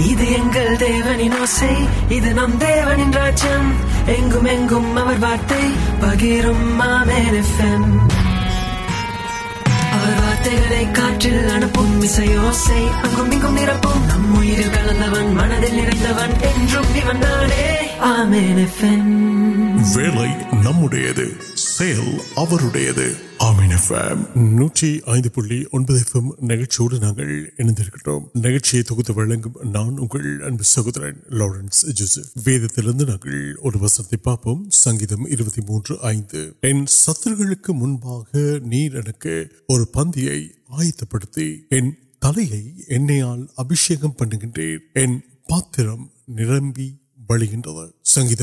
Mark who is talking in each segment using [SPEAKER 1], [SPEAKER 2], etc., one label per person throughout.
[SPEAKER 1] وارے امپر کل منت
[SPEAKER 2] نم سنگ پندیہ آپ یا پھر سنگیت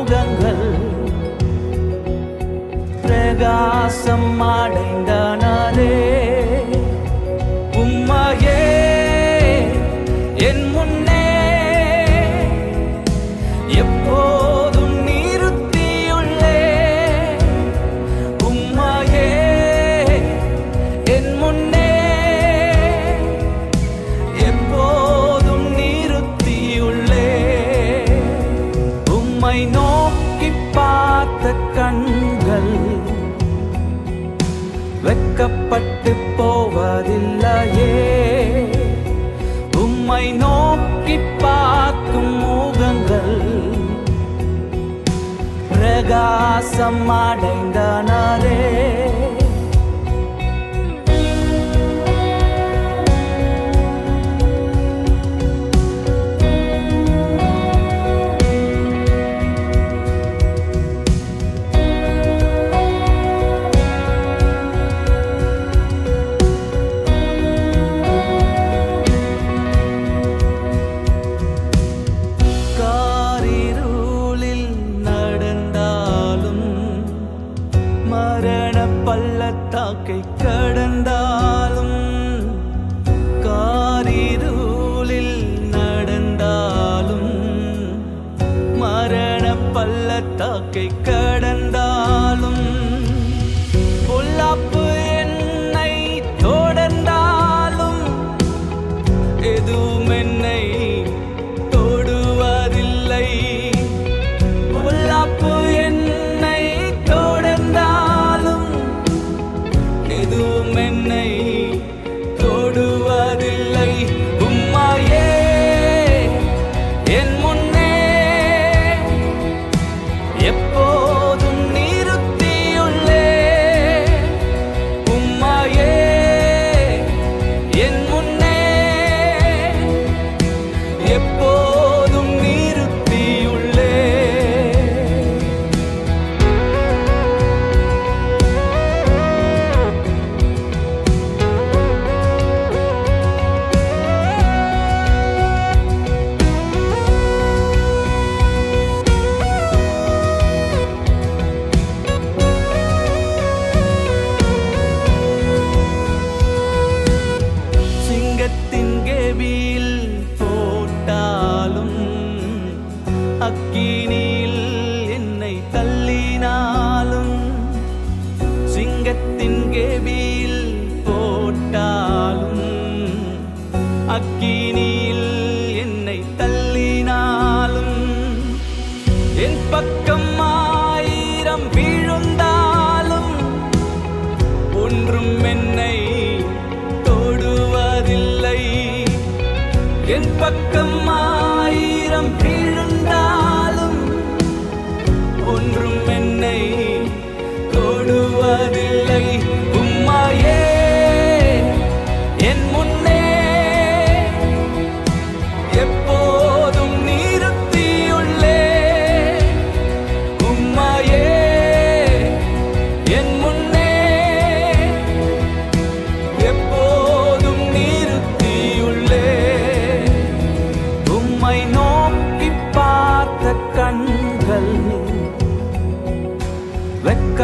[SPEAKER 3] سماند آد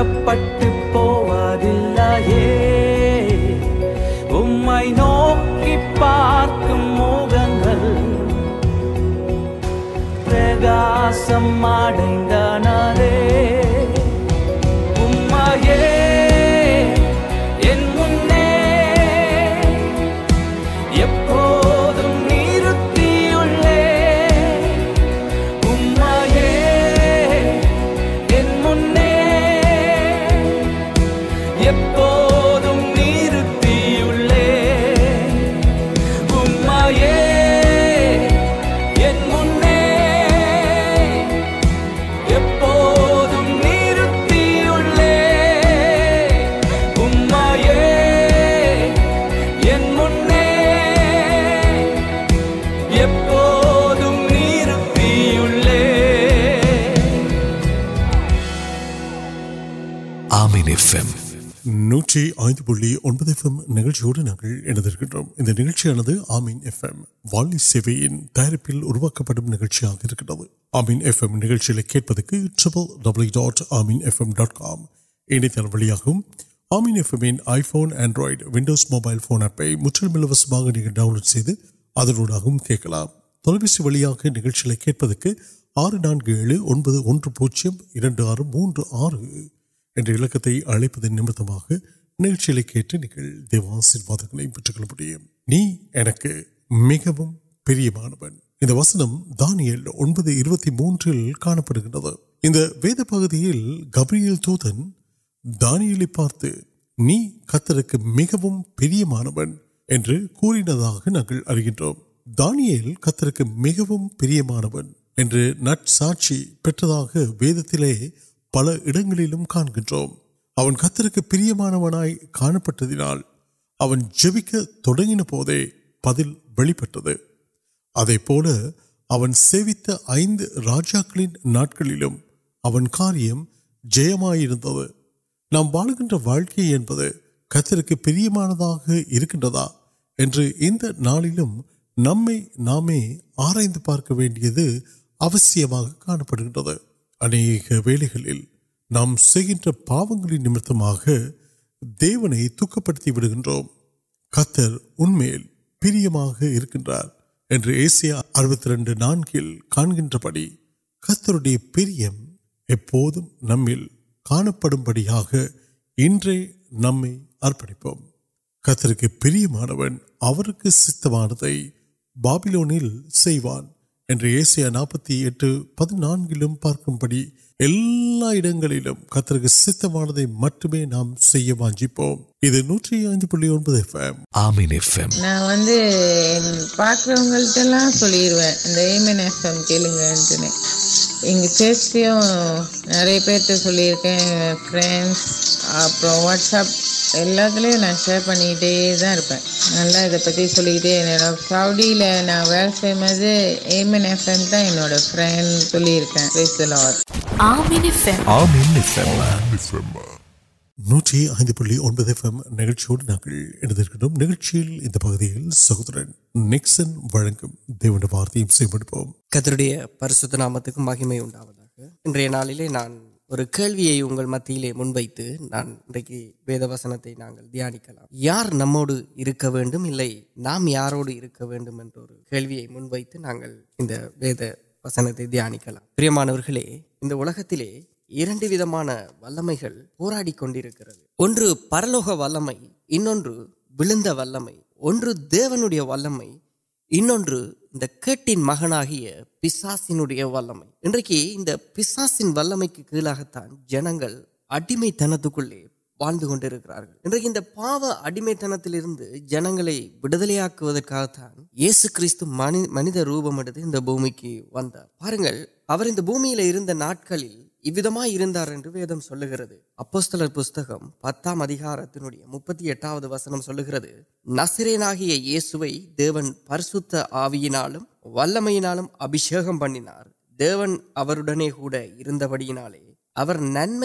[SPEAKER 3] پوا دل کم نوکم موقع پرکاسم کم
[SPEAKER 2] நூற்றி ஐந்து புள்ளி ஒன்பது எஃப்எம் நிகழ்ச்சியோடு நாங்கள் இணைந்திருக்கின்றோம் இந்த நிகழ்ச்சியானது ஆமீன் எஃப்எம் வாலி சேவையின் தயாரிப்பில் உருவாக்கப்படும் நிகழ்ச்சியாக இருக்கிறது ஆமீன் எஃப்எம் நிகழ்ச்சிகளை கேட்பதற்கு triple W dot Amen FM dot com இணையதளம் வழியாகவும் ஆமீன் எஃப்எம்மின் iPhone Android Windows mobile phone ஆப்பை முற்றிலும் இலவசமாக நீங்கள் டவுன்லோட் செய்து அதனூடாகவும் கேட்கலாம் தொலைபேசி வழியாக நிகழ்ச்சிகளை கேட்பதற்கு ஆறு நான்கு ஏழு ஒன்பது ஒன்று பூஜ்ஜியம் இரண்டு ஆறு மூன்று ஆறு என்ற இலக்கத்தை அழைப்பதன் நிமித்தமாக நிகழ்ச்சிகளை கேட்டு நீங்கள் தேவாசிர்வாதங்களை பெற்றுக்கொள்ள முடியும் நீ எனக்கு மிகவும் பிரியமானவன் இந்த வசனம் தானியல் ஒன்பது இருபத்தி மூன்றில் காணப்படுகின்றது இந்த வேத பகுதியில் கப்ரியல் தூதன் தானியலை எல்லா இடங்களிலும் கத்திற்கு சித்தமானதை மட்டுமே நாம் செய்ய வாஞ்சிப்போம் இது நூற்றி ஐந்து புள்ளி ஒன்பது
[SPEAKER 4] நான் வந்து பார்க்கறவங்கள்ட்ட எல்லாம் சொல்லிடுவேன் இந்த ஏமின் எஃப்எம் கேளுங்க எங்க சேர்த்தியும் நிறைய பேர்த்த சொல்லியிருக்கேன் ஃப்ரெண்ட்ஸ் அப்புறம் வாட்ஸ்அப் எல்லாத்துலேயும் நான் ஷேர் பண்ணிக்கிட்டே தான் இருப்பேன் நல்லா இதை பற்றி சொல்லிக்கிட்டே என்னோட சவுடியில் நான் வேலை செய்யும்போது ஏமன் எஃப்எம் தான் என்னோட ஃப்ரெண்ட் சொல்லியிருக்கேன் பேசலாம்
[SPEAKER 5] مہیم
[SPEAKER 6] اند وس یار نمو نام یاروز میںل میں مہنگی پڑے ول میں کھیل جنگل اٹی میں منہ ہے پتام وسنگ نسر آسن پرس آلمال ابھی نوکر بڑی نال پہم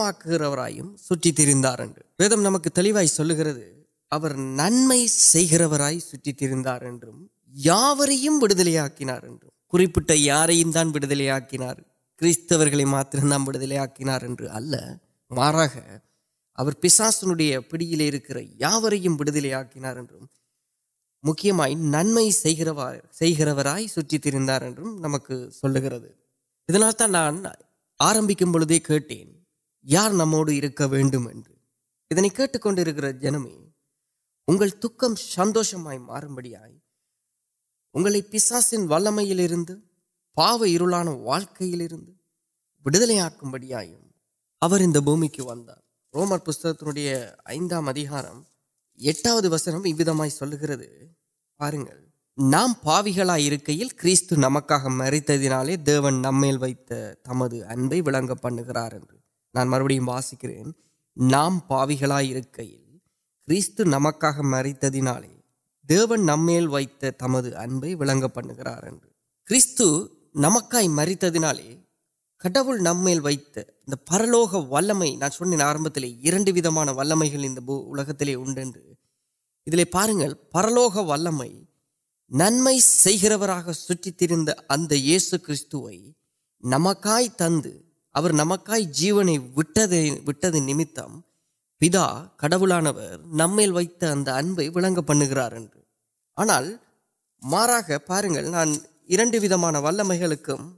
[SPEAKER 6] آگے یوٹیوبرکار کتنے آکار پیسا پیلے یوکرار مکم نرٹین یار نمو کنگ جم سند مار بڑھاسن ول مجھے پاوان واقعی بڑھ کی وارمن پستیاں وسک نام پو گلائے کمکا مریت دیارے نان مربک نام پاو گلک کمکا مریت دینت تمہیں ولگ پہ کت مریت کٹل نمل ول میں آربت اندر ون پا رہو ول میں کئی نمک نمک جیونے نمتم پا کٹان و نار آنا پارڈ ودم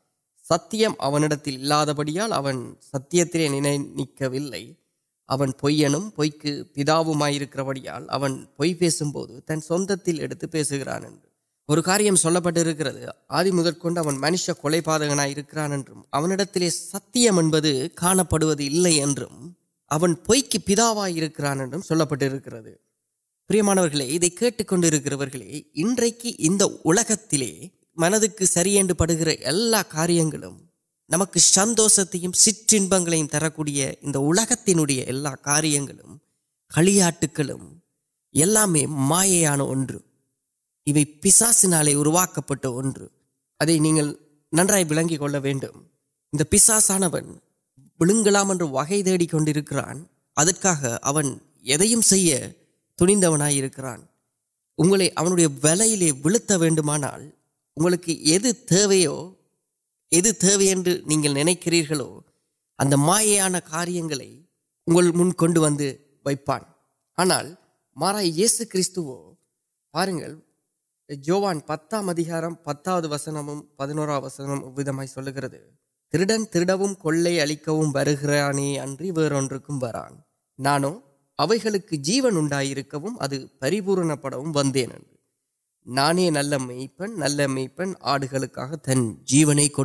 [SPEAKER 6] ستیہمیاں نکلے پوکا بڑی پوسمبر اور کاریہ پہ آدھی منش کو ستیہمنگ کا پیتوائک پہنچ کے انہیں من پا کار سندوتھے ترکی کار کلیاٹک میان پیساس ننائی ولگاسان ول گلام وغیرہ ادکا کر ابکو نو اتنا میان کاریہ من کو آنا یہ سیسوان پتام ادار پتہ وسنگ پہ نوکر ہے ترنت کلے اڑکر ورکان نانوک جیون ابھی پری پورن پڑے نانے نل میپن نل میپن آگ جیونے کو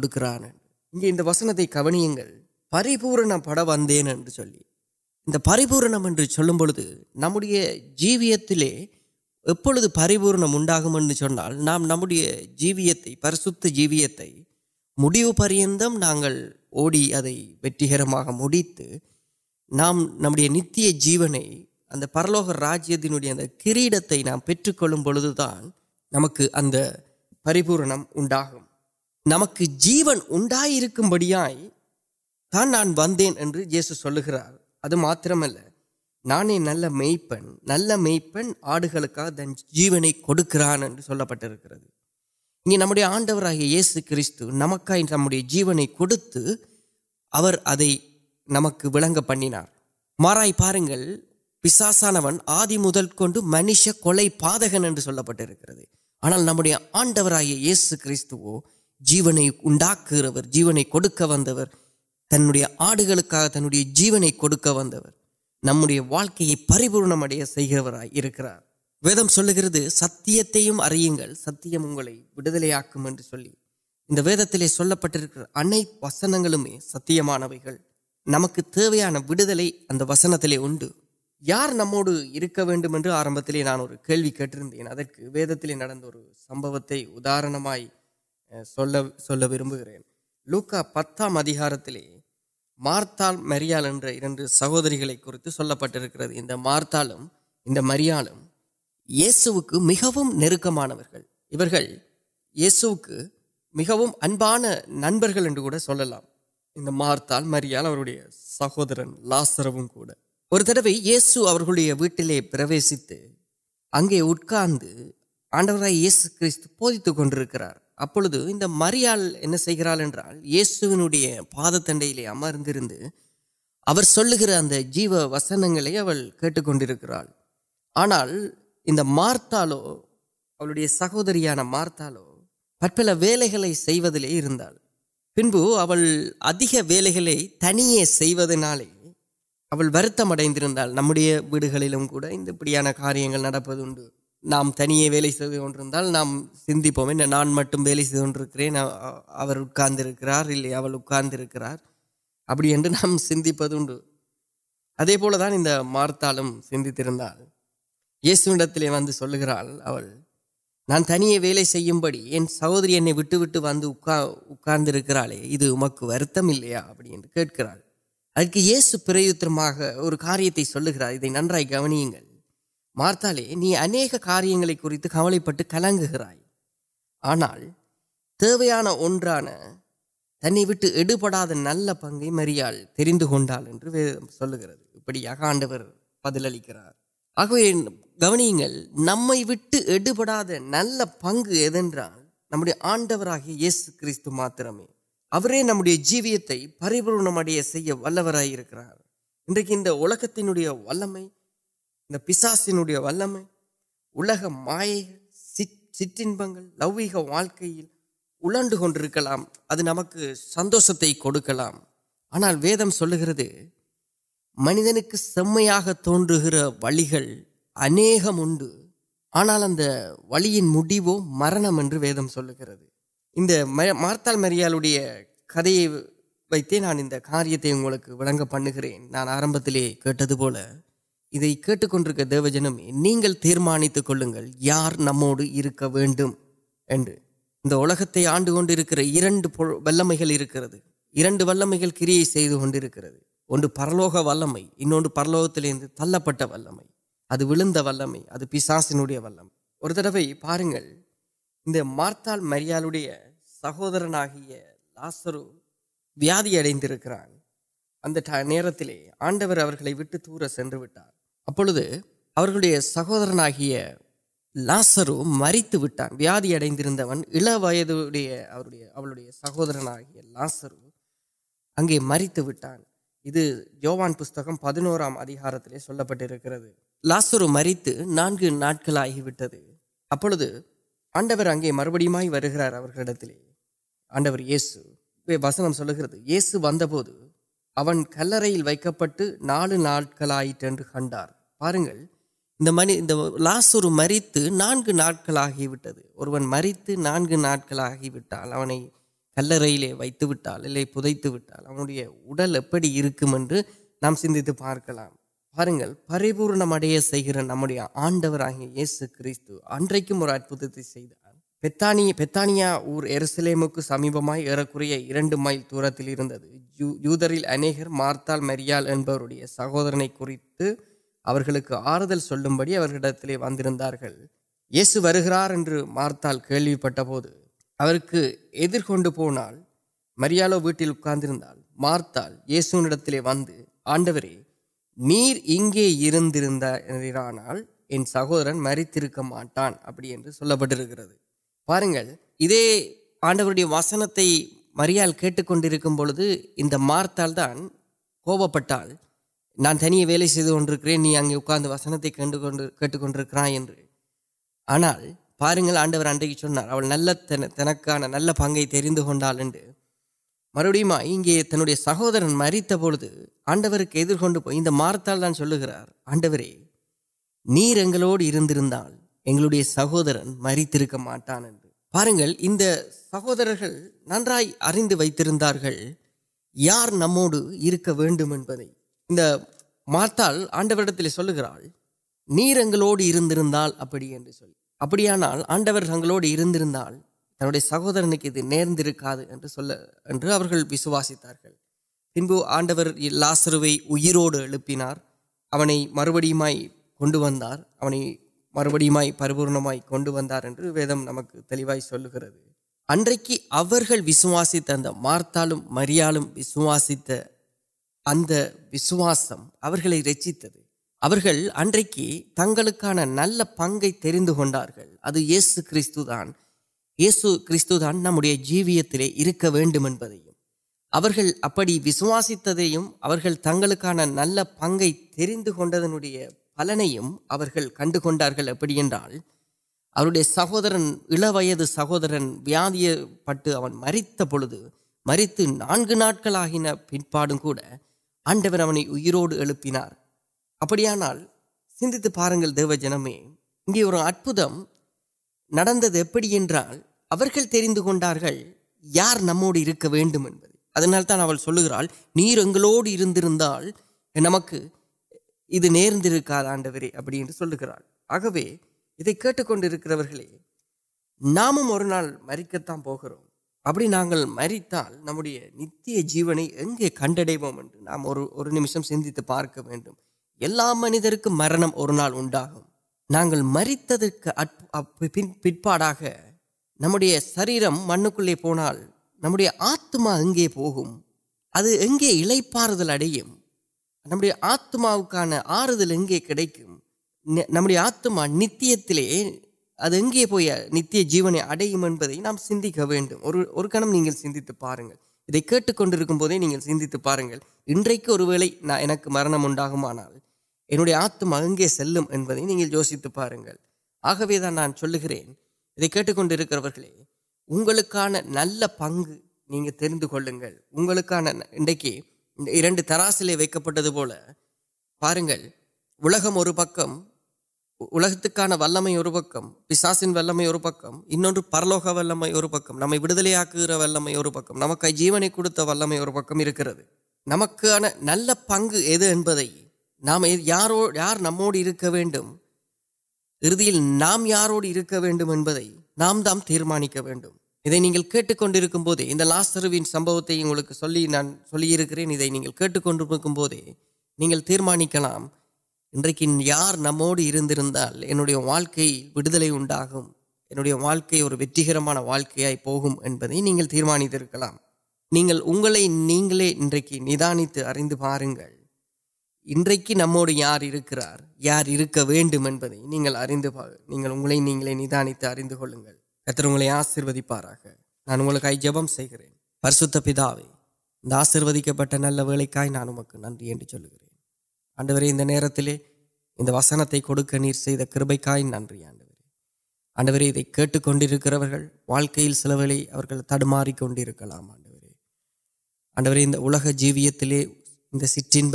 [SPEAKER 6] وسنت کبنی پریپور پڑ وری پوری چلو نئے جی پریپورنگ نام نمس جیوی میڈیو پریند نمبر اوڑی ادائی ورتھ نام نمبر نتیہ جیونے اگر پرلو راجیتی کریڈتے نام پلان نمک پری پورنگ جیون بڑی تان ویس نان میپ نل میپ آن جیونے کھڑکر نمبر آڈر یہ سو کت نمک نمت نمک ون مار پاس پسان آدی مجھے منیش کل پہ آنا آڈر آئی یہ کچھ تنہی آئی جی نئے واقع پری پورک ویدم ستیہ ارے ستیہ وید تے سو پٹ انے وسنگ ستیہ نمکان بھیدے اتنا یار نموڈ ارک آر نان کٹر ادھر وید تے سمارنائی وبن لوکا پتام ادارتی مارتال مری سہوت ہے انتال انسوک مانگوک مل مارت مریا سہورن لاسروں اور تر یہ ویٹل پروسی کس بھنکرا ابو سے یہ سب پا تے امریکہ اگر جیو وسنگ کٹکر آنا مارتال سہوریان مارتالو پل گئے پوجے تنوع نمکان کاریہ نام تنیال نام سو نان مٹمنٹ کرے پولی دان مارت ولکر نان تنیا وے بڑی یا سہوری نے ویارے وتمیا ابھی ک ادھر یہ سو پر ننائ کونی مارتنی اینک کارتی کبل پی کلگرائ آنا تنہیں ایڈا نل پنگ ملے سل گئے ابھی آڈر بدلکر آگے گونی نمپا نل پک نا آڈر آس کترمے جی پری پوری واقعی ول میں پیسا ول میں سب لوگ واقعی کنکل ابھی نمک سندوشن آنا ونیم تونگ و نو آنا ویو مرمے ان مارت مریالیا کتنا کاریہ ونگ رہے نان آرمت کھیٹ کنکجن نہیں تیار یار نموڈ آنکر ویلکر ان میں کنکر ہے وہ پرلوک ول میں پرلوکتی تل پل میں ول میں پیساس ول میں اور دلت مری سہورنگ لاسرو وادی آڈر سہورنگ مریت وڑ و سہورنگ مریتان پستار پہ لاسرو مریت نان کے ابھی آڈر مربڑ آڈر یہ سو گرے ودو کلر وٹ نال کنڈار مریت نانگ مریت نانگا کلر لے ویم نام سند پارک پری پورے سمجھے آنڈو کنکم اور پتان پتانیام کو سمپم ارکیا مائل دور یوتر این گر مارت مری سہور نے آدل سوڑتی ونسارت کٹر کن پونا مریالو ویٹل مارت یس وی آڈر نہیں سہورن مریت ابھی پہ گئے وستے مریال کٹھے انتال دن کو نان تنیا وے نہیں اکاؤن وسن کنکر آنال پارن آڈر اٹھے چار نل تنک نل پنک مرڑی تنڈیا سہورن مریت پورے آڈر کے مارتال آڈو نوڈر سہورن مریت مٹان یار نموڈ آڈو ابھی آنا آڈر تن سہور نے کہاسی آڈروپر مربڑ کنوند مربڑ پری پورن کن ویم کی تنقاح نگار کانس کان نویتن پہ ساسی تعلق نل پنکے پل کنکشن سہورن سہورن ویا پی مریت پور مریت نانگ آگ پاڑ آنڈروڑ ابڑان ساروں دیو جنم انگی اور ادمہ یار نموڈ ادا نہیں نمک ادھر آڈو اب گئے کٹکے نام مری کے ابھی نا مریت نمبر نتیہ جیونے کنڈو نمشم سارک منظر کے مرنم اور مریت پاڑے شرحم من کو لونا نمبر آت اگے ال پارل نم آپ آگے کم نمت نتیہ ادے پویا نتنے اڑ سمر سارے کھیل کنکم بوگ سارے ان کو مرنمنگ انہیں آتم اگے سلویں یوزت پاس آگے نان چل گئی کٹکے اگلکان نل پکانے کے وقل پاگم اور پکم اکان ول میں پکم پیساسن ول میں اور پکم ان پرلوک ول میں اور پکم نا ول میں اور پکم نمکی کڑا ول میں اور پکمے نمک نل پن یارو یار نموڈ یہ نام یاروڈ نام تام تیار لاسرون سموتے ہیں تیرمان یار نموڈ واقع واقع اور وانوکے نہیں تیر اگلے نہیں اردو پارنگ انار ویلے نہیں اردو اتر آشی پار جب پریشد پیتو آشیوک پہ نل وے نان کو ننگرین آن وی نسن کڑکنی کب ننیا آنور واقعی سلوئی تڑماری کون کر جیویت سلک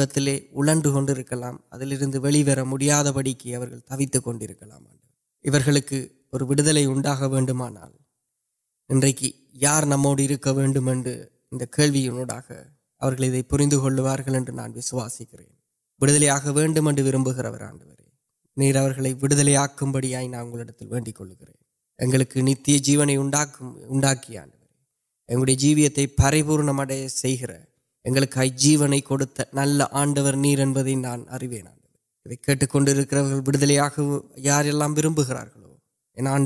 [SPEAKER 6] وی کے تبھی کنکلام آڈر یہدے ان یار نموڈروڈا سواسکرین بھی وب گرآور نہیں بڑی ناگ ن جی آنڈر جیوی پری پورے جیت نل آڈر نیر نان ارو نان یار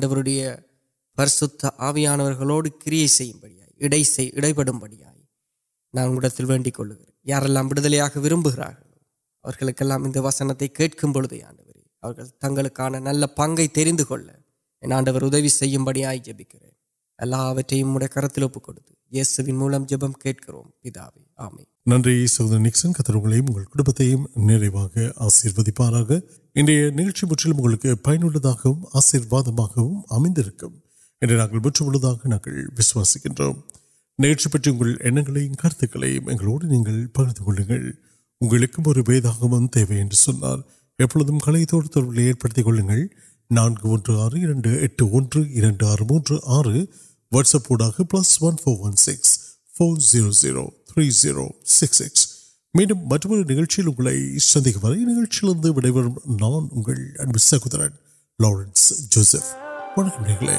[SPEAKER 6] وارو یہ آڈر پوڈ کئی بڑی پڑھائی نانک یار وغیرہ انسن کڑھتے آڈر تنک نل پنک یہ آڈر ادوب جپ گرو کلک یہ سنگ جپا ஆமை
[SPEAKER 2] நன்றி சகோதரர் நிக்சன் கத்தர் உங்களையும் உங்கள் குடும்பத்தையும் நிறைவாக ஆசீர்வதிப்பாராக இன்றைய நிகழ்ச்சி முற்றிலும் உங்களுக்கு பயனுள்ளதாகவும் ஆசீர்வாதமாகவும் அமைந்திருக்கும் என்று நாங்கள் முற்றுமுள்ளதாக நாங்கள் விசுவாசிக்கின்றோம் நிகழ்ச்சி பற்றி உங்கள் எண்ணங்களையும் கருத்துக்களையும் எங்களோடு நீங்கள் பகிர்ந்து கொள்ளுங்கள் உங்களுக்கும் ஒரு வேதாகமும் தேவை என்று சொன்னார் எப்பொழுதும் கலைத்தோடு தொடர்புகளை ஏற்படுத்திக் கொள்ளுங்கள் நான்கு ஒன்று ஆறு இரண்டு எட்டு ஒன்று இரண்டு ஆறு மூன்று ஆறு வாட்ஸ்அப் ஊடாக plus one four one six four zero zero three zero six six மீண்டும் மற்றொரு நிகழ்ச்சியில் உங்களை சந்திக்கும் வரை நிகழ்ச்சியிலிருந்து விடைபெறும் நான் உங்கள் அன்பு சகோதரன் லாரன்ஸ் ஜோசப் வணக்கம் நீங்களே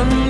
[SPEAKER 7] Sunday.